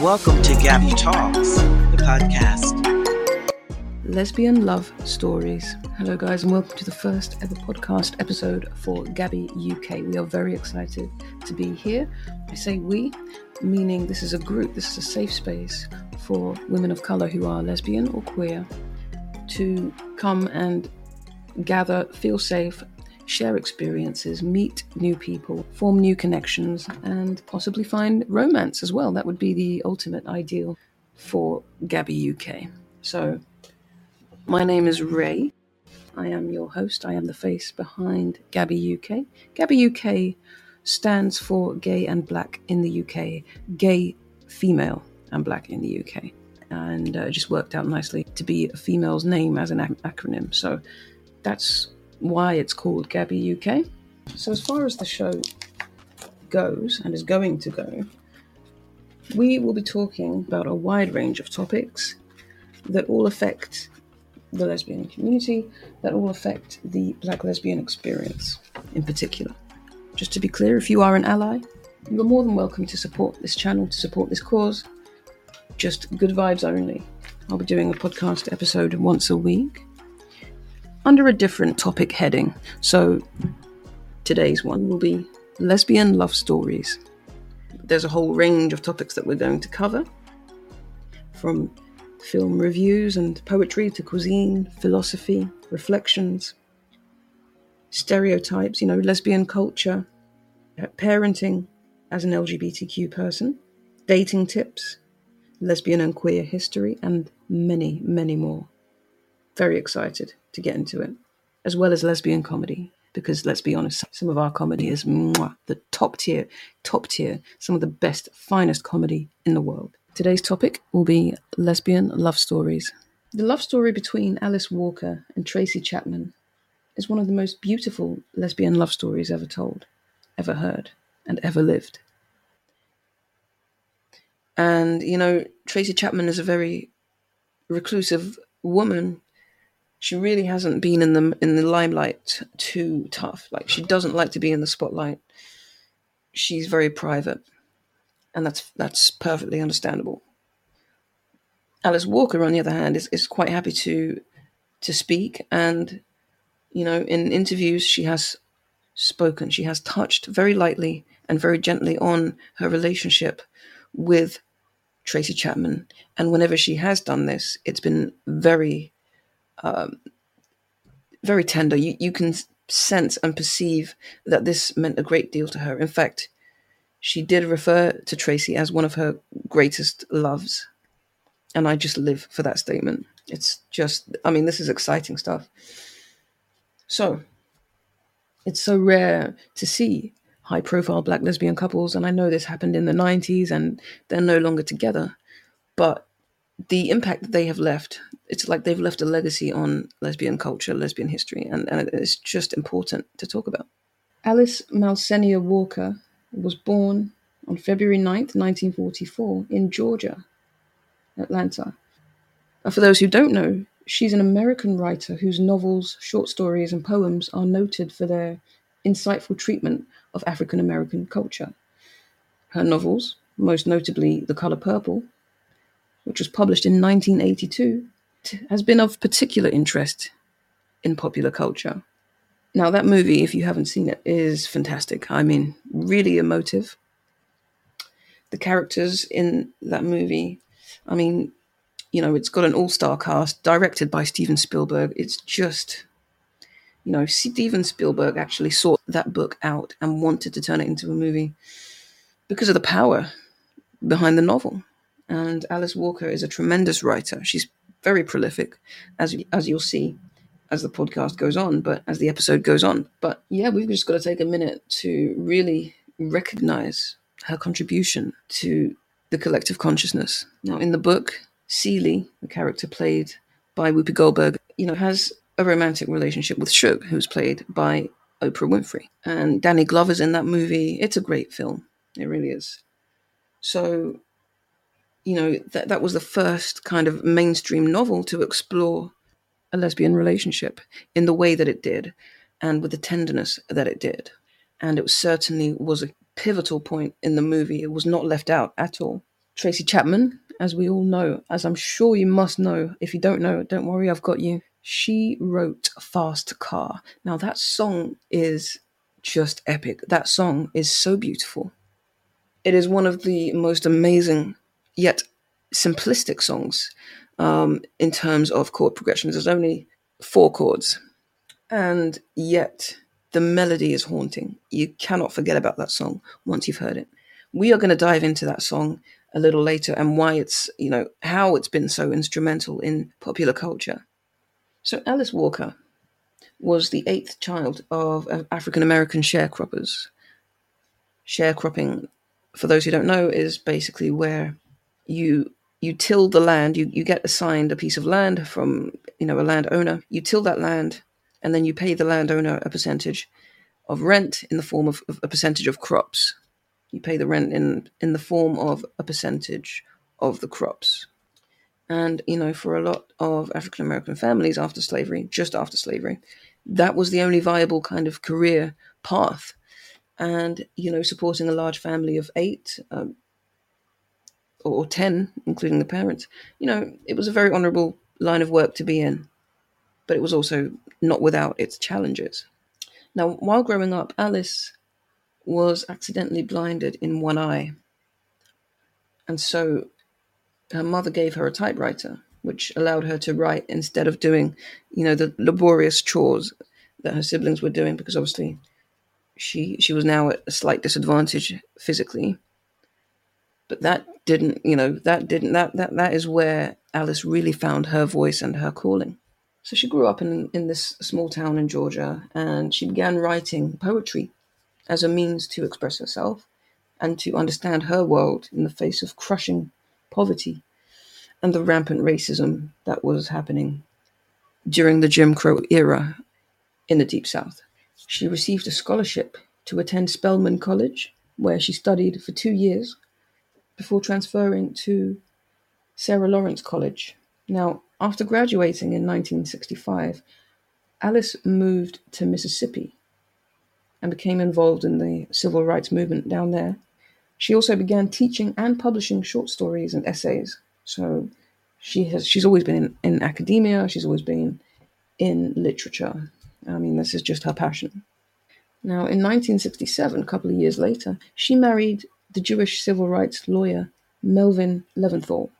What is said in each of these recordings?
Welcome to GABI Talks, the podcast. Lesbian Love Stories. Hello, guys, and welcome to the first ever podcast episode for GABI UK. We are very excited to be here. I say we, meaning this is a group, this is a safe space for women of colour who are lesbian or queer to come and gather, feel safe, share experiences, meet new people, form new connections, and possibly find romance as well. That would be the ultimate ideal for GABI UK. So, my name is Ray. I am your host. I am the face behind GABI UK. GABI UK stands for gay and black in the UK, gay, female, and black in the UK. And uh, just worked out nicely to be a female's name as an ac- acronym. So that's why it's called GABI UK. So, as far as the show goes and is going to go, we will be talking about a wide range of topics that all affect the lesbian community, that all affect the black lesbian experience in particular. Just to be clear, if you are an ally, you are more than welcome to support this channel, to support this cause. Just good vibes only. I'll be doing a podcast episode once a week under a different topic heading. So today's one will be lesbian love stories. There's a whole range of topics that we're going to cover from film reviews and poetry to cuisine, philosophy, reflections, stereotypes, you know, lesbian culture, uh, parenting as an LGBTQ person, dating tips, lesbian and queer history, and many, many more. Very excited to get into it, as well as lesbian comedy. Because let's be honest, some of our comedy is mwah, the top tier, top tier, some of the best, finest comedy in the world. Today's topic will be lesbian love stories. The love story between Alice Walker and Tracy Chapman is one of the most beautiful lesbian love stories ever told, ever heard, and ever lived. And, you know, Tracy Chapman is a very reclusive woman she really hasn't been in the in the limelight too tough. Like she doesn't like to be in the spotlight. She's very private, and that's that's perfectly understandable. Alice Walker, on the other hand, is, is quite happy to to speak, and you know, in interviews she has spoken. She has touched very lightly and very gently on her relationship with Tracy Chapman, and whenever she has done this, it's been very um, very tender. You, you can sense and perceive that this meant a great deal to her. In fact, she did refer to Tracy as one of her greatest loves. And I just live for that statement. It's just, I mean, this is exciting stuff. So, it's so rare to see high profile black lesbian couples. And I know this happened in the 90s and they're no longer together. But the impact that they have left, it's like they've left a legacy on lesbian culture, lesbian history, and, and it's just important to talk about. Alice Malsenior Walker was born on February 9th, 1944, in Georgia, Atlanta. And for those who don't know, she's an American writer whose novels, short stories, and poems are noted for their insightful treatment of African American culture. Her novels, most notably The Color Purple, which was published in 1982, has been of particular interest in popular culture. Now, that movie, if you haven't seen it, is fantastic. I mean, really emotive. The characters in that movie, I mean, you know, it's got an all star cast directed by Steven Spielberg. It's just, you know, Steven Spielberg actually sought that book out and wanted to turn it into a movie because of the power behind the novel. And Alice Walker is a tremendous writer. She's very prolific, as as you'll see as the podcast goes on, but as the episode goes on. But yeah, we've just got to take a minute to really recognize her contribution to the collective consciousness. Now, in the book, Celie, the character played by Whoopi Goldberg, you know, has a romantic relationship with Shug, who's played by Oprah Winfrey. And Danny Glover's in that movie. It's a great film. It really is. So you know, that, that was the first kind of mainstream novel to explore a lesbian relationship in the way that it did and with the tenderness that it did. And it certainly was a pivotal point in the movie. It was not left out at all. Tracy Chapman, as we all know, as I'm sure you must know. If you don't know, don't worry, I've got you. She wrote Fast Car. Now, that song is just epic. That song is so beautiful. It is one of the most amazing, yet simplistic songs um, in terms of chord progressions. There's only four chords, and yet the melody is haunting. You cannot forget about that song once you've heard it. We are going to dive into that song a little later and why it's, you know, how it's been so instrumental in popular culture. So, Alice Walker was the eighth child of African American sharecroppers. Sharecropping, for those who don't know, is basically where you you till the land, you, you get assigned a piece of land from you know a landowner, you till that land, and then you pay the landowner a percentage of rent in the form of, of a percentage of crops. You pay the rent in in the form of a percentage of the crops. And you know, for a lot of African American families after slavery, just after slavery, that was the only viable kind of career path. And you know, supporting a large family of eight, um, or 10, including the parents, you know, it was a very honorable line of work to be in, but it was also not without its challenges. Now, while growing up, Alice was accidentally blinded in one eye. And so her mother gave her a typewriter, which allowed her to write instead of doing, you know, the laborious chores that her siblings were doing, because obviously she she was now at a slight disadvantage physically but that didn't you know that didn't that that that is where alice really found her voice and her calling so she grew up in in this small town in georgia and she began writing poetry as a means to express herself and to understand her world in the face of crushing poverty and the rampant racism that was happening during the Jim Crow era in the Deep South. She received a scholarship to attend Spelman College, where she studied for two years before transferring to Sarah Lawrence College. Now, after graduating in 1965, Alice moved to Mississippi and became involved in the civil rights movement down there. She also began teaching and publishing short stories and essays. So she has she's always been in, in academia, she's always been in literature. I mean, this is just her passion. Now, in 1967, a couple of years later, she married the Jewish civil rights lawyer Melvin Leventhal,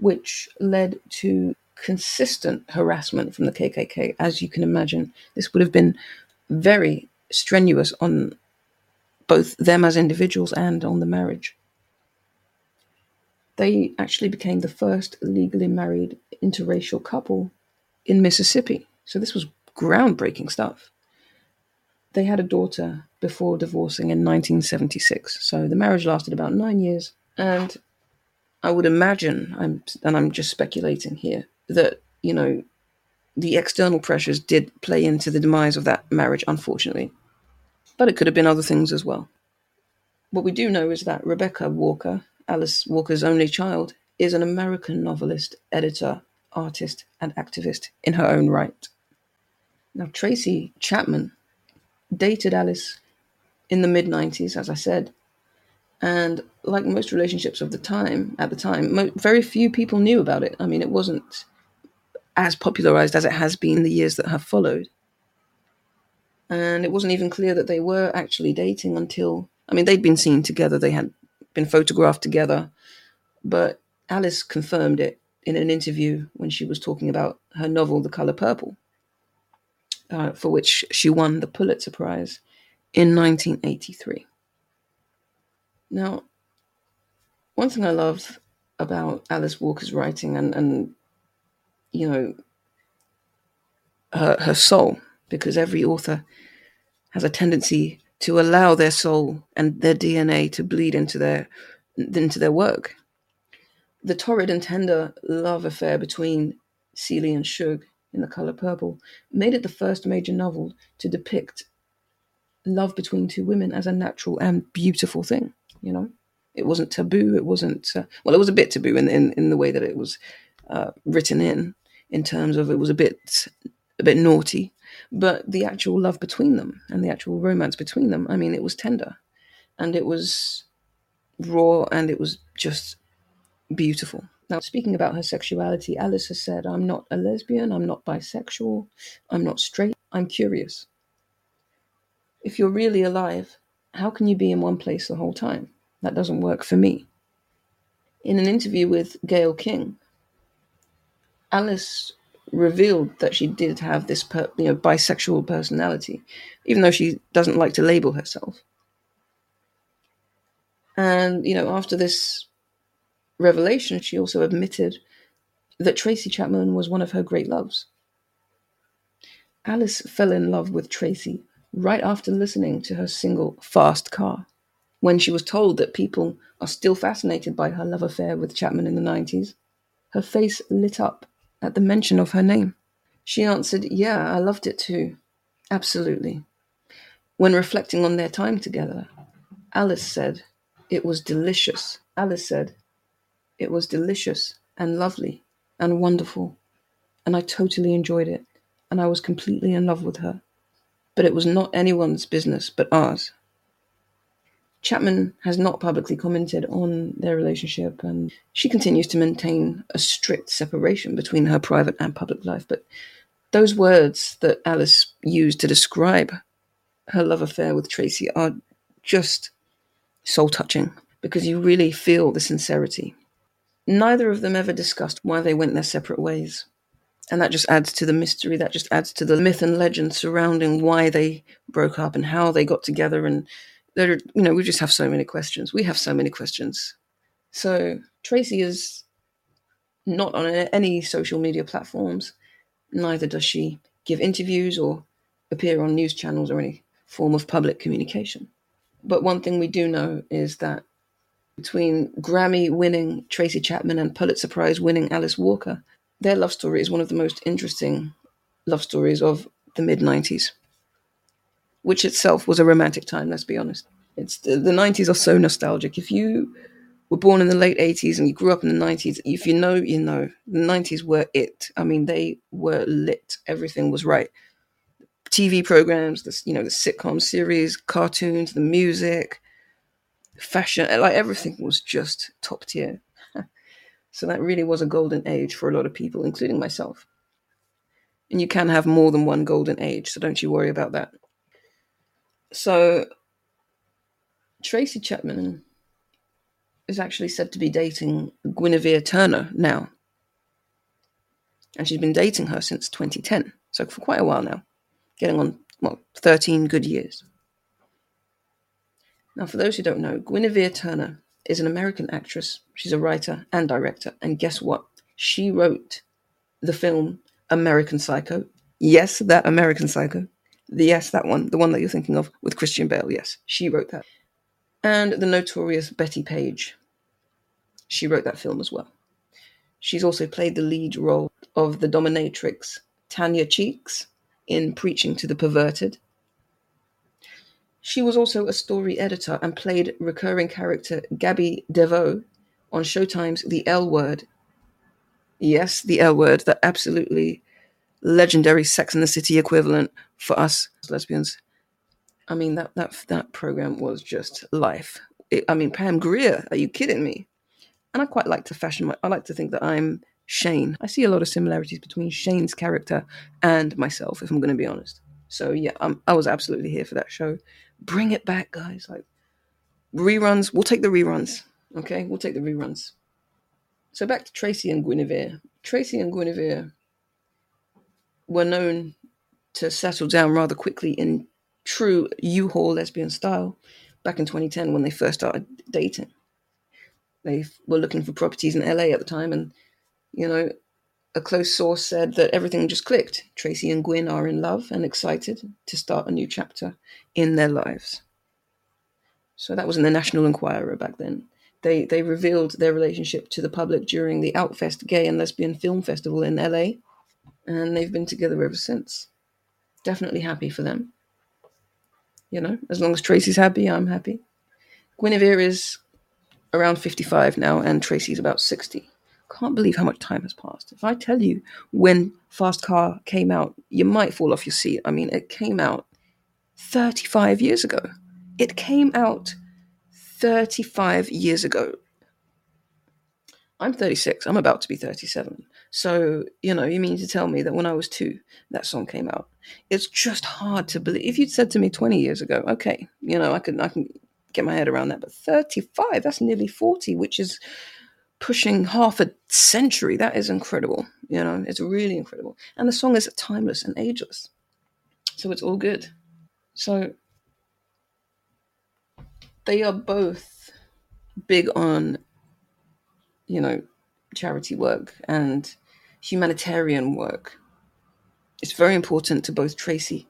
which led to consistent harassment from the KKK. As you can imagine, this would have been very strenuous on both them as individuals and on the marriage. They actually became the first legally married interracial couple in Mississippi. So this was groundbreaking stuff. They had a daughter before divorcing in 1976. So the marriage lasted about nine years. And I would imagine, I'm, and I'm just speculating here, that, you know, the external pressures did play into the demise of that marriage, unfortunately. But it could have been other things as well. What we do know is that Rebecca Walker, Alice Walker's only child, is an American novelist, editor, artist, and activist in her own right. Now, Tracy Chapman dated Alice in the mid 90s, as I said. And like most relationships of the time, at the time, mo- very few people knew about it. I mean, it wasn't as popularized as it has been the years that have followed. And it wasn't even clear that they were actually dating until, I mean, they'd been seen together, they had been photographed together. But Alice confirmed it in an interview when she was talking about her novel, The Color Purple uh, for which she won the Pulitzer Prize in 1983. Now, one thing I love about Alice Walker's writing and, and you know, her, her soul, because every author has a tendency to allow their soul and their DNA to bleed into their into their work. The torrid and tender love affair between Celie and Shug in The Color Purple, made it the first major novel to depict love between two women as a natural and beautiful thing. You know, it wasn't taboo. It wasn't uh, well. It was a bit taboo in in, in the way that it was uh, written in, in terms of it was a bit a bit naughty, but the actual love between them and the actual romance between them. I mean, it was tender, and it was raw, and it was just beautiful. Now, speaking about her sexuality, Alice has said, I'm not a lesbian, I'm not bisexual, I'm not straight, I'm curious. If you're really alive, how can you be in one place the whole time? That doesn't work for me. In an interview with Gayle King, Alice revealed that she did have this per, you know bisexual personality, even though she doesn't like to label herself. And you know, after this revelation, she also admitted that Tracy Chapman was one of her great loves. Alice fell in love with Tracy right after listening to her single Fast Car. When she was told that people are still fascinated by her love affair with Chapman in the 90s, her face lit up at the mention of her name. She answered, Yeah, I loved it too. Absolutely. When reflecting on their time together, Alice said, It was delicious. Alice said, It was delicious and lovely and wonderful, and I totally enjoyed it, and I was completely in love with her. But it was not anyone's business but ours. Chapman has not publicly commented on their relationship, and she continues to maintain a strict separation between her private and public life. But those words that Alice used to describe her love affair with Tracy are just soul touching because you really feel the sincerity. Neither of them ever discussed why they went their separate ways. And that just adds to the mystery, that just adds to the myth and legend surrounding why they broke up and how they got together and there are, you know, we just have so many questions. We have so many questions. So Tracy is not on any social media platforms. Neither does she give interviews or appear on news channels or any form of public communication. But one thing we do know is that between Grammy winning Tracy Chapman and Pulitzer Prize winning Alice Walker, their love story is one of the most interesting love stories of the mid 90s which itself was a romantic time. Let's be honest. It's the, the 90s are so nostalgic. If you were born in the late 80s and you grew up in the 90s, if you know, you know. The 90s were it. I mean, they were lit. Everything was right. TV programs, the you know, the sitcom series, cartoons, the music, fashion, eh, like everything was just top tier. so that really was a golden age for a lot of people, including myself. And you can have more than one golden age, so don't you worry about that. So Tracy Chapman is actually said to be dating Guinevere Turner now. And she's been dating her since 2010. So for quite a while now. Getting on, well, 13 good years. Now, for those who don't know, Guinevere Turner is an American actress. She's a writer and director. And guess what? She wrote the film American Psycho. Yes, that American Psycho. The, yes, that one, the one that you're thinking of with Christian Bale. Yes, she wrote that. And the notorious Bettie Page. She wrote that film as well. She's also played the lead role of the dominatrix Tanya Cheex in Preaching to the Perverted. She was also a story editor and played recurring character Gabby Deveaux on Showtime's The L Word. Yes, The L Word, that absolutely legendary Sex in the City equivalent for us lesbians. I mean that that that program was just life. It, I mean Pam Grier, are you kidding me? And I quite like to fashion my. I like to think that I'm Shane. I see a lot of similarities between Shane's character and myself, if I'm going to be honest. So yeah, I was absolutely here for that show. Bring it back, guys! Like reruns, we'll take the reruns. Okay, we'll take the reruns. So back to Tracy and Guinevere. Tracy and Guinevere were known to settle down rather quickly in true U-Haul lesbian style back in 2010 when they first started dating. They were looking for properties in LA at the time, and you know, a close source said that everything just clicked. Tracy and Gwyn are in love and excited to start a new chapter in their lives. So that was in the National Enquirer back then. They they revealed their relationship to the public during the Outfest Gay and Lesbian Film Festival in LA and they've been together ever since. Definitely happy for them. You know, as long as Tracy's happy, I'm happy. Guinevere is around 55 now, and Tracy's about 60. Can't believe how much time has passed. If I tell you when Fast Car came out, you might fall off your seat. I mean, it came out 35 years ago. It came out 35 years ago. I'm 36. I'm about to be 37. So, you know, you mean to tell me that when I was two, that song came out? It's just hard to believe. If you'd said to me 20 years ago, okay, you know, I can, I can get my head around that. But 35, that's nearly 40, which is pushing half a century. That is incredible. You know, it's really incredible. And the song is timeless and ageless. So it's all good. So they are both big on, you know, charity work and humanitarian work. It's very important to both Tracy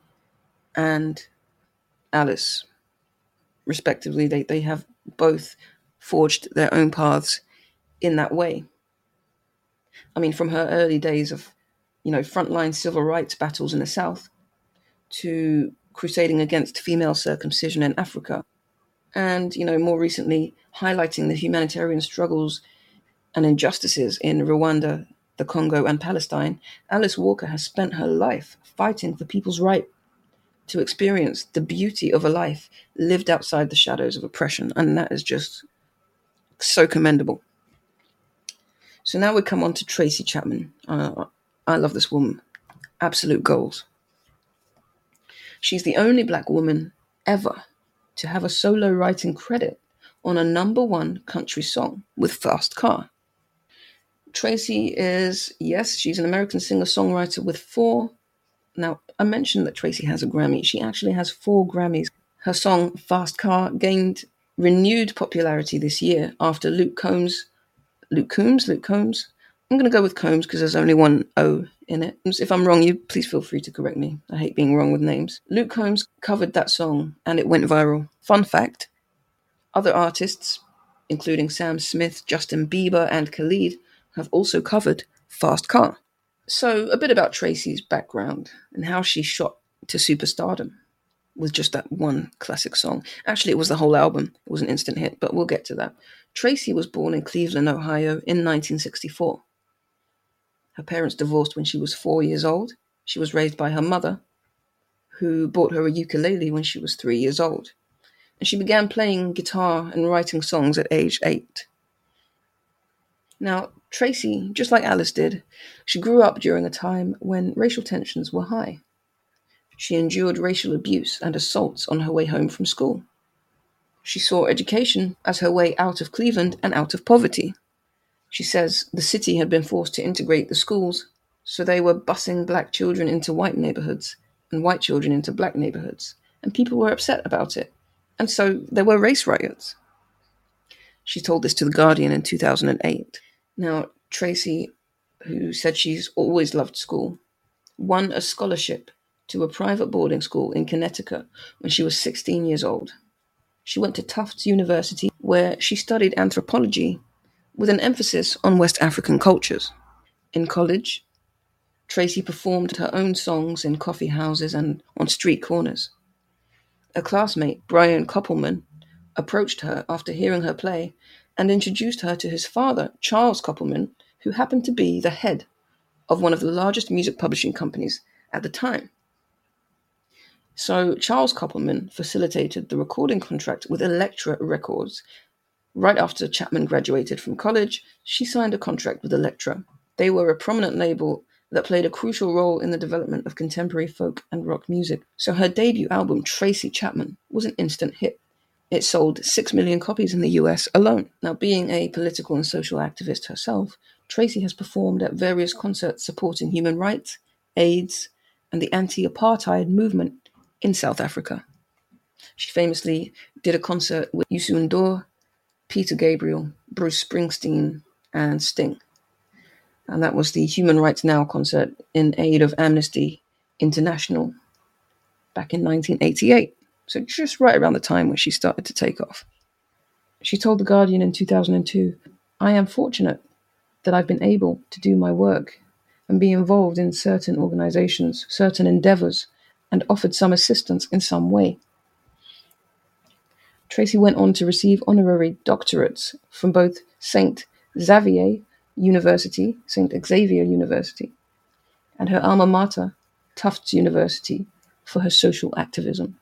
and Alice, respectively. They, they have both forged their own paths in that way. I mean, from her early days of, you know, frontline civil rights battles in the South to crusading against female circumcision in Africa, and, you know, more recently highlighting the humanitarian struggles and injustices in Rwanda, the Congo, and Palestine, Alice Walker has spent her life fighting for people's right to experience the beauty of a life lived outside the shadows of oppression. And that is just so commendable. So now we come on to Tracy Chapman. Uh, I love this woman. Absolute goals. She's the only black woman ever to have a solo writing credit on a number one country song with Fast Car. Tracy is, yes, she's an American singer songwriter with four. Now, I mentioned that Tracy has a Grammy. She actually has four Grammys. Her song Fast Car gained renewed popularity this year after Luke Combs Luke Combs, Luke Combs. I'm going to go with Combs because there's only one O in it. If I'm wrong, you please feel free to correct me. I hate being wrong with names. Luke Combs covered that song and it went viral. Fun fact other artists, including Sam Smith, Justin Bieber, and Khalid, have also covered Fast Car. So, a bit about Tracy's background and how she shot to superstardom with just that one classic song. Actually, it was the whole album. It was an instant hit, but we'll get to that. Tracy was born in Cleveland, Ohio in 1964. Her parents divorced when she was four years old. She was raised by her mother, who bought her a ukulele when she was three years old. And she began playing guitar and writing songs at age eight. Now, Tracy, just like Alice did, she grew up during a time when racial tensions were high. She endured racial abuse and assaults on her way home from school. She saw education as her way out of Cleveland and out of poverty. She says the city had been forced to integrate the schools, so they were busing black children into white neighborhoods and white children into black neighborhoods, and people were upset about it. And so there were race riots. She told this to The Guardian in 2008. Now, Tracy, who said she's always loved school, won a scholarship to a private boarding school in Connecticut when she was 16 years old. She went to Tufts University, where she studied anthropology with an emphasis on West African cultures. In college, Tracy performed her own songs in coffee houses and on street corners. A classmate, Brian Koppelman, approached her after hearing her play and introduced her to his father, Charles Koppelman, who happened to be the head of one of the largest music publishing companies at the time. So Charles Koppelman facilitated the recording contract with Elektra Records. Right after Chapman graduated from college, she signed a contract with Elektra. They were a prominent label that played a crucial role in the development of contemporary folk and rock music. So her debut album, Tracy Chapman, was an instant hit. It sold 6 million copies in the US alone. Now, being a political and social activist herself, Tracy has performed at various concerts supporting human rights, AIDS, and the anti apartheid movement in South Africa. She famously did a concert with Youssou N'Dour, Peter Gabriel, Bruce Springsteen, and Sting. And that was the Human Rights Now concert in aid of Amnesty International back in 1988. So just right around the time when she started to take off. She told The Guardian in 2002 I am fortunate that I've been able to do my work and be involved in certain organizations, certain endeavors and offered some assistance in some way. Tracy went on to receive honorary doctorates from both St. Xavier University, St. Xavier University, and her alma mater, Tufts University, for her social activism.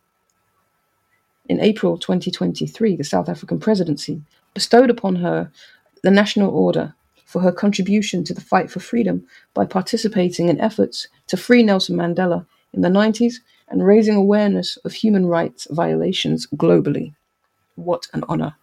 In April 2023, the South African presidency bestowed upon her the National Order for her contribution to the fight for freedom by participating in efforts to free Nelson Mandela in the 90s and raising awareness of human rights violations globally. What an honour.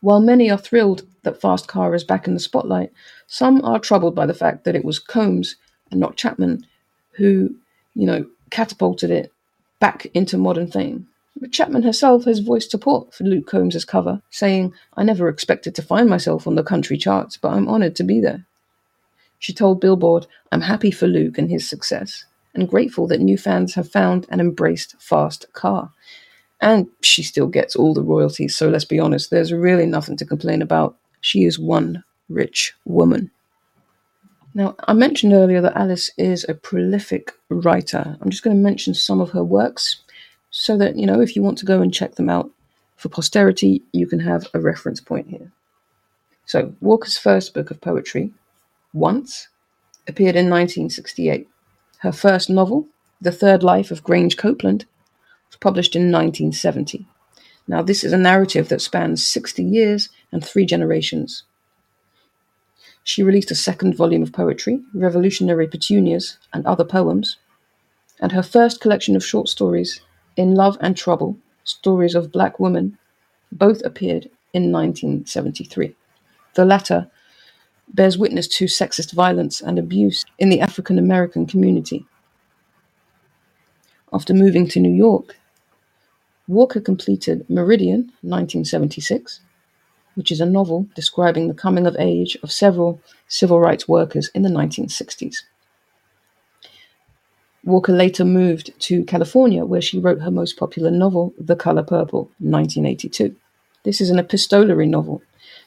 While many are thrilled that Fast Car is back in the spotlight, some are troubled by the fact that it was Combs and not Chapman who, you know, catapulted it back into modern fame. But Chapman herself has voiced support for Luke Combs' cover, saying, I never expected to find myself on the country charts, but I'm honoured to be there. She told Billboard, I'm happy for Luke and his success, and grateful that new fans have found and embraced Fast Car. And she still gets all the royalties, so let's be honest, there's really nothing to complain about. She is one rich woman. Now, I mentioned earlier that Alice is a prolific writer. I'm just going to mention some of her works so that, you know, if you want to go and check them out for posterity, you can have a reference point here. So, Walker's first book of poetry, Once, appeared in 1968. Her first novel, The Third Life of Grange Copeland, was published in 1970. Now, this is a narrative that spans 60 years and three generations. She released a second volume of poetry, Revolutionary Petunias and Other Poems, and her first collection of short stories, In Love and Trouble Stories of Black Women, both appeared in 1973. The latter bears witness to sexist violence and abuse in the African American community. After moving to New York, Walker completed Meridian, 1976, which is a novel describing the coming of age of several civil rights workers in the 1960s. Walker later moved to California, where she wrote her most popular novel, The Color Purple, 1982. This is an epistolary novel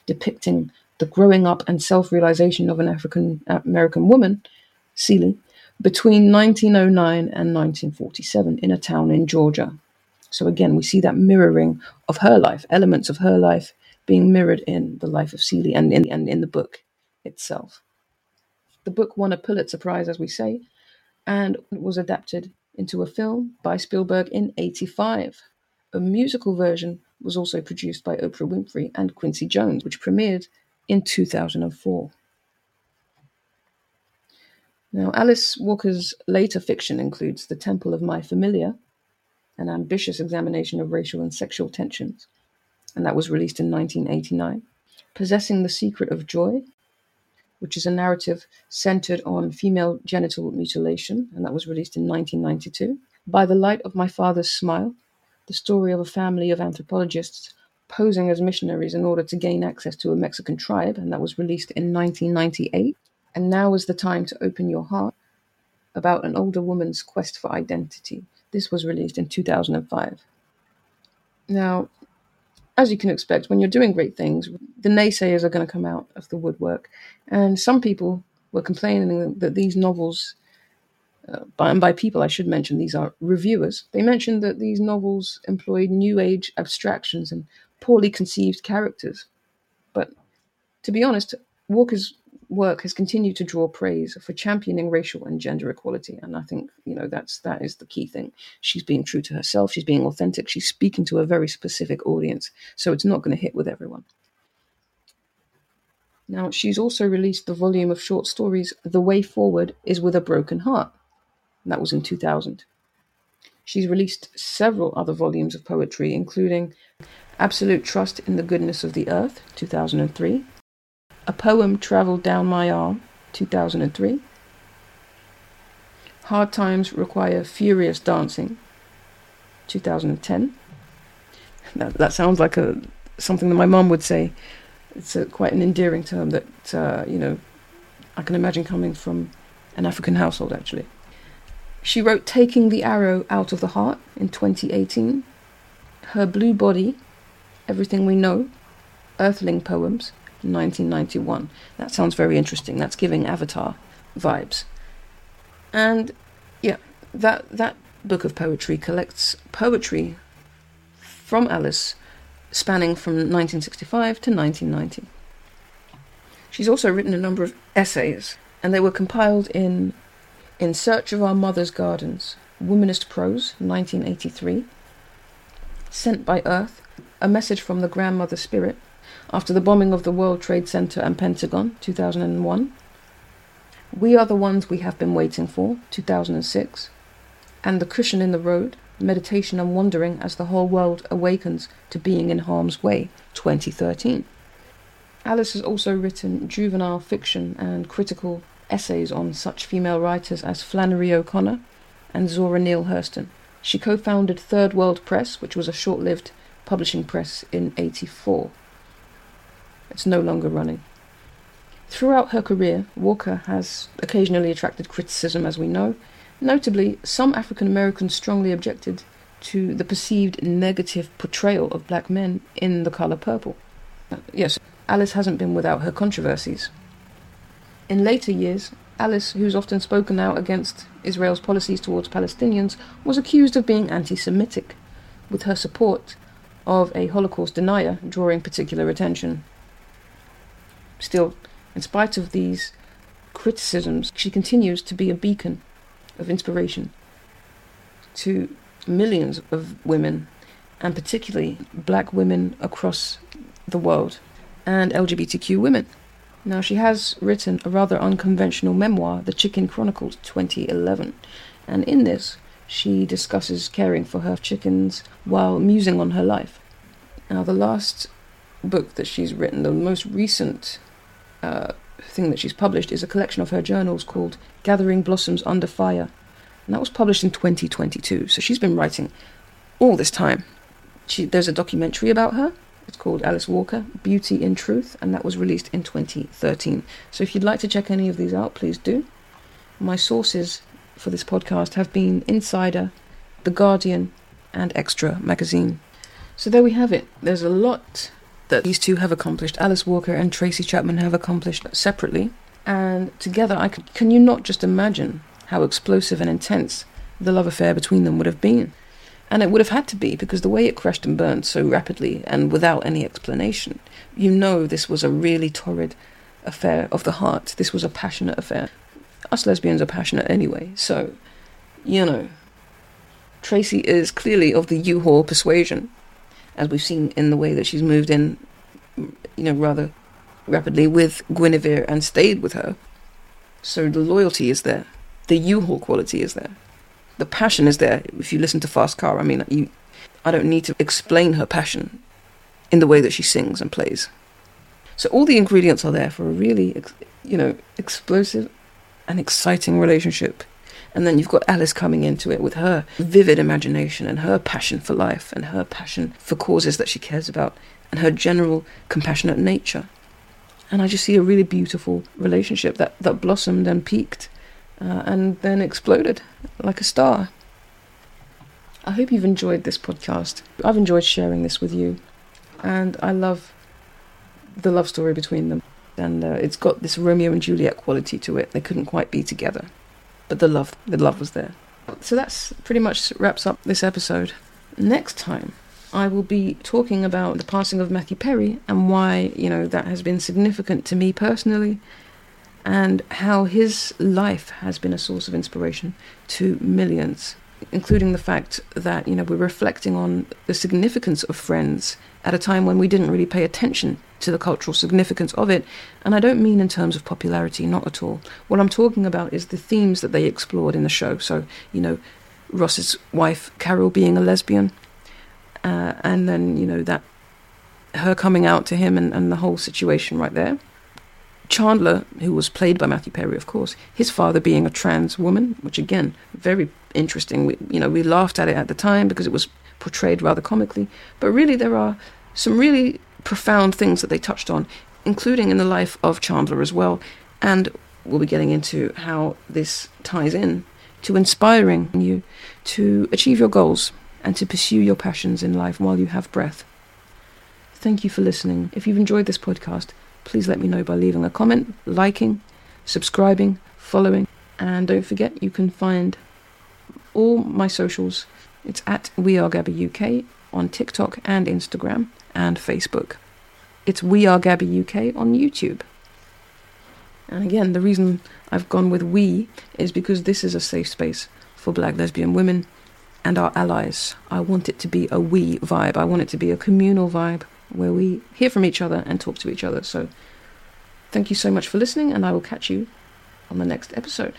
depicting the growing up and self realization of an African American woman, Celie, between 1909 and 1947 in a town in Georgia. So again, we see that mirroring of her life, elements of her life being mirrored in the life of Celie and in, and in the book itself. The book won a Pulitzer Prize, as we say, and was adapted into a film by Spielberg in 85. A musical version was also produced by Oprah Winfrey and Quincy Jones, which premiered in 2004. Now, Alice Walker's later fiction includes The Temple of My Familiar, an ambitious examination of racial and sexual tensions, and that was released in 1989. Possessing the Secret of Joy, which is a narrative centered on female genital mutilation, and that was released in 1992. By the Light of My Father's Smile, the story of a family of anthropologists posing as missionaries in order to gain access to a Mexican tribe, and that was released in 1998. And Now is the Time to Open Your Heart, about an older woman's quest for identity. This was released in 2005. Now, as you can expect, when you're doing great things, the naysayers are going to come out of the woodwork. And some people were complaining that these novels, uh, by, and by people I should mention, these are reviewers, they mentioned that these novels employed new age abstractions and poorly conceived characters. But to be honest, Walker's work has continued to draw praise for championing racial and gender equality. And i think you know that's that is the key thing. She's being true to herself. She's being authentic. She's speaking to a very specific audience. So it's not going to hit with everyone. Now she's also released the volume of short stories the way forward is with a broken heart. And that was in 2000 she's released several other volumes of poetry including absolute trust in the goodness of the earth 2003 a Poem Traveled Down My Arm, 2003. Hard Times Require Furious Dancing, 2010. That, that sounds like a something that my mum would say. It's a, quite an endearing term that, uh, you know, I can imagine coming from an African household, actually. She wrote Taking the Arrow Out of the Heart in 2018. Her Blue Body, Everything We Know, Earthling Poems, 1991. That sounds very interesting. That's giving Avatar vibes. And yeah, that that book of poetry collects poetry from Alice spanning from 1965 to 1990. She's also written a number of essays, and they were compiled in In Search of Our Mother's Gardens, Womanist Prose, 1983, Sent by Earth, A Message from the Grandmother Spirit, after the bombing of the World Trade Center and Pentagon, 2001. We Are the Ones We Have Been Waiting For, 2006. And The Cushion in the Road, Meditation and Wandering as the Whole World Awakens to Being in Harm's Way, 2013. Alice has also written juvenile fiction and critical essays on such female writers as Flannery O'Connor and Zora Neale Hurston. She co founded Third World Press, which was a short lived publishing press in 84. It's no longer running. Throughout her career, Walker has occasionally attracted criticism, as we know. Notably, some African Americans strongly objected to the perceived negative portrayal of black men in The Color Purple. Yes, Alice hasn't been without her controversies. In later years, Alice, who's often spoken out against Israel's policies towards Palestinians, was accused of being anti Semitic, with her support of a Holocaust denier drawing particular attention. Still, in spite of these criticisms, she continues to be a beacon of inspiration to millions of women, and particularly black women across the world, and LGBTQ women. Now, she has written a rather unconventional memoir, The Chicken Chronicles 2011, and in this, she discusses caring for her chickens while musing on her life. Now, the last book that she's written, the most recent uh, thing that she's published, is a collection of her journals called Gathering Blossoms Under Fire. And that was published in 2022, so she's been writing all this time. She, there's a documentary about her it's called Alice Walker, Beauty in Truth, and that was released in 2013. So if you'd like to check any of these out, please do. My sources for this podcast have been Insider, The Guardian, and Xtra magazine. So there we have it. There's a lot that these two have accomplished. Alice Walker and Tracy Chapman have accomplished separately, and together, I can, can you not just imagine how explosive and intense the love affair between them would have been? And it would have had to be because the way it crashed and burned so rapidly and without any explanation, you know this was a really torrid affair of the heart. This was a passionate affair. Us lesbians are passionate anyway, so, you know. Tracy is clearly of the U-Haul persuasion, as we've seen in the way that she's moved in, you know, rather rapidly with Guinevere and stayed with her. So the loyalty is there. The U-Haul quality is there the passion is there. If you listen to Fast Car, I mean, you, I don't need to explain her passion in the way that she sings and plays. So all the ingredients are there for a really, you know, explosive and exciting relationship. And then you've got Alice coming into it with her vivid imagination and her passion for life and her passion for causes that she cares about and her general compassionate nature. And I just see a really beautiful relationship that, that blossomed and peaked uh, and then exploded like a star. I hope you've enjoyed this podcast. I've enjoyed sharing this with you, and I love the love story between them. And uh, it's got this Romeo and Juliet quality to it. They couldn't quite be together, but the love, the love was there. So that's pretty much wraps up this episode. Next time, I will be talking about the passing of Matthew Perry and why you know that has been significant to me personally and how his life has been a source of inspiration to millions, including the fact that, you know, we're reflecting on the significance of Friends at a time when we didn't really pay attention to the cultural significance of it. And I don't mean in terms of popularity, not at all. What I'm talking about is the themes that they explored in the show. So, you know, Ross's wife, Carol, being a lesbian, uh, and then, you know, that her coming out to him and, and the whole situation right there. Chandler, who was played by Matthew Perry, of course, his father being a trans woman, which again, very interesting. We, you know, we laughed at it at the time because it was portrayed rather comically, but really there are some really profound things that they touched on, including in the life of Chandler as well, and we'll be getting into how this ties in to inspiring you to achieve your goals and to pursue your passions in life while you have breath. Thank you for listening. If you've enjoyed this podcast, please let me know by leaving a comment, liking, subscribing, following, and don't forget you can find all my socials. It's at We Are GABI UK on TikTok and Instagram and Facebook. It's We Are GABI UK on YouTube. And again, the reason I've gone with we is because this is a safe space for black lesbian women and our allies. I want it to be a we vibe. I want it to be a communal vibe where we hear from each other and talk to each other. So thank you so much for listening, and I will catch you on the next episode.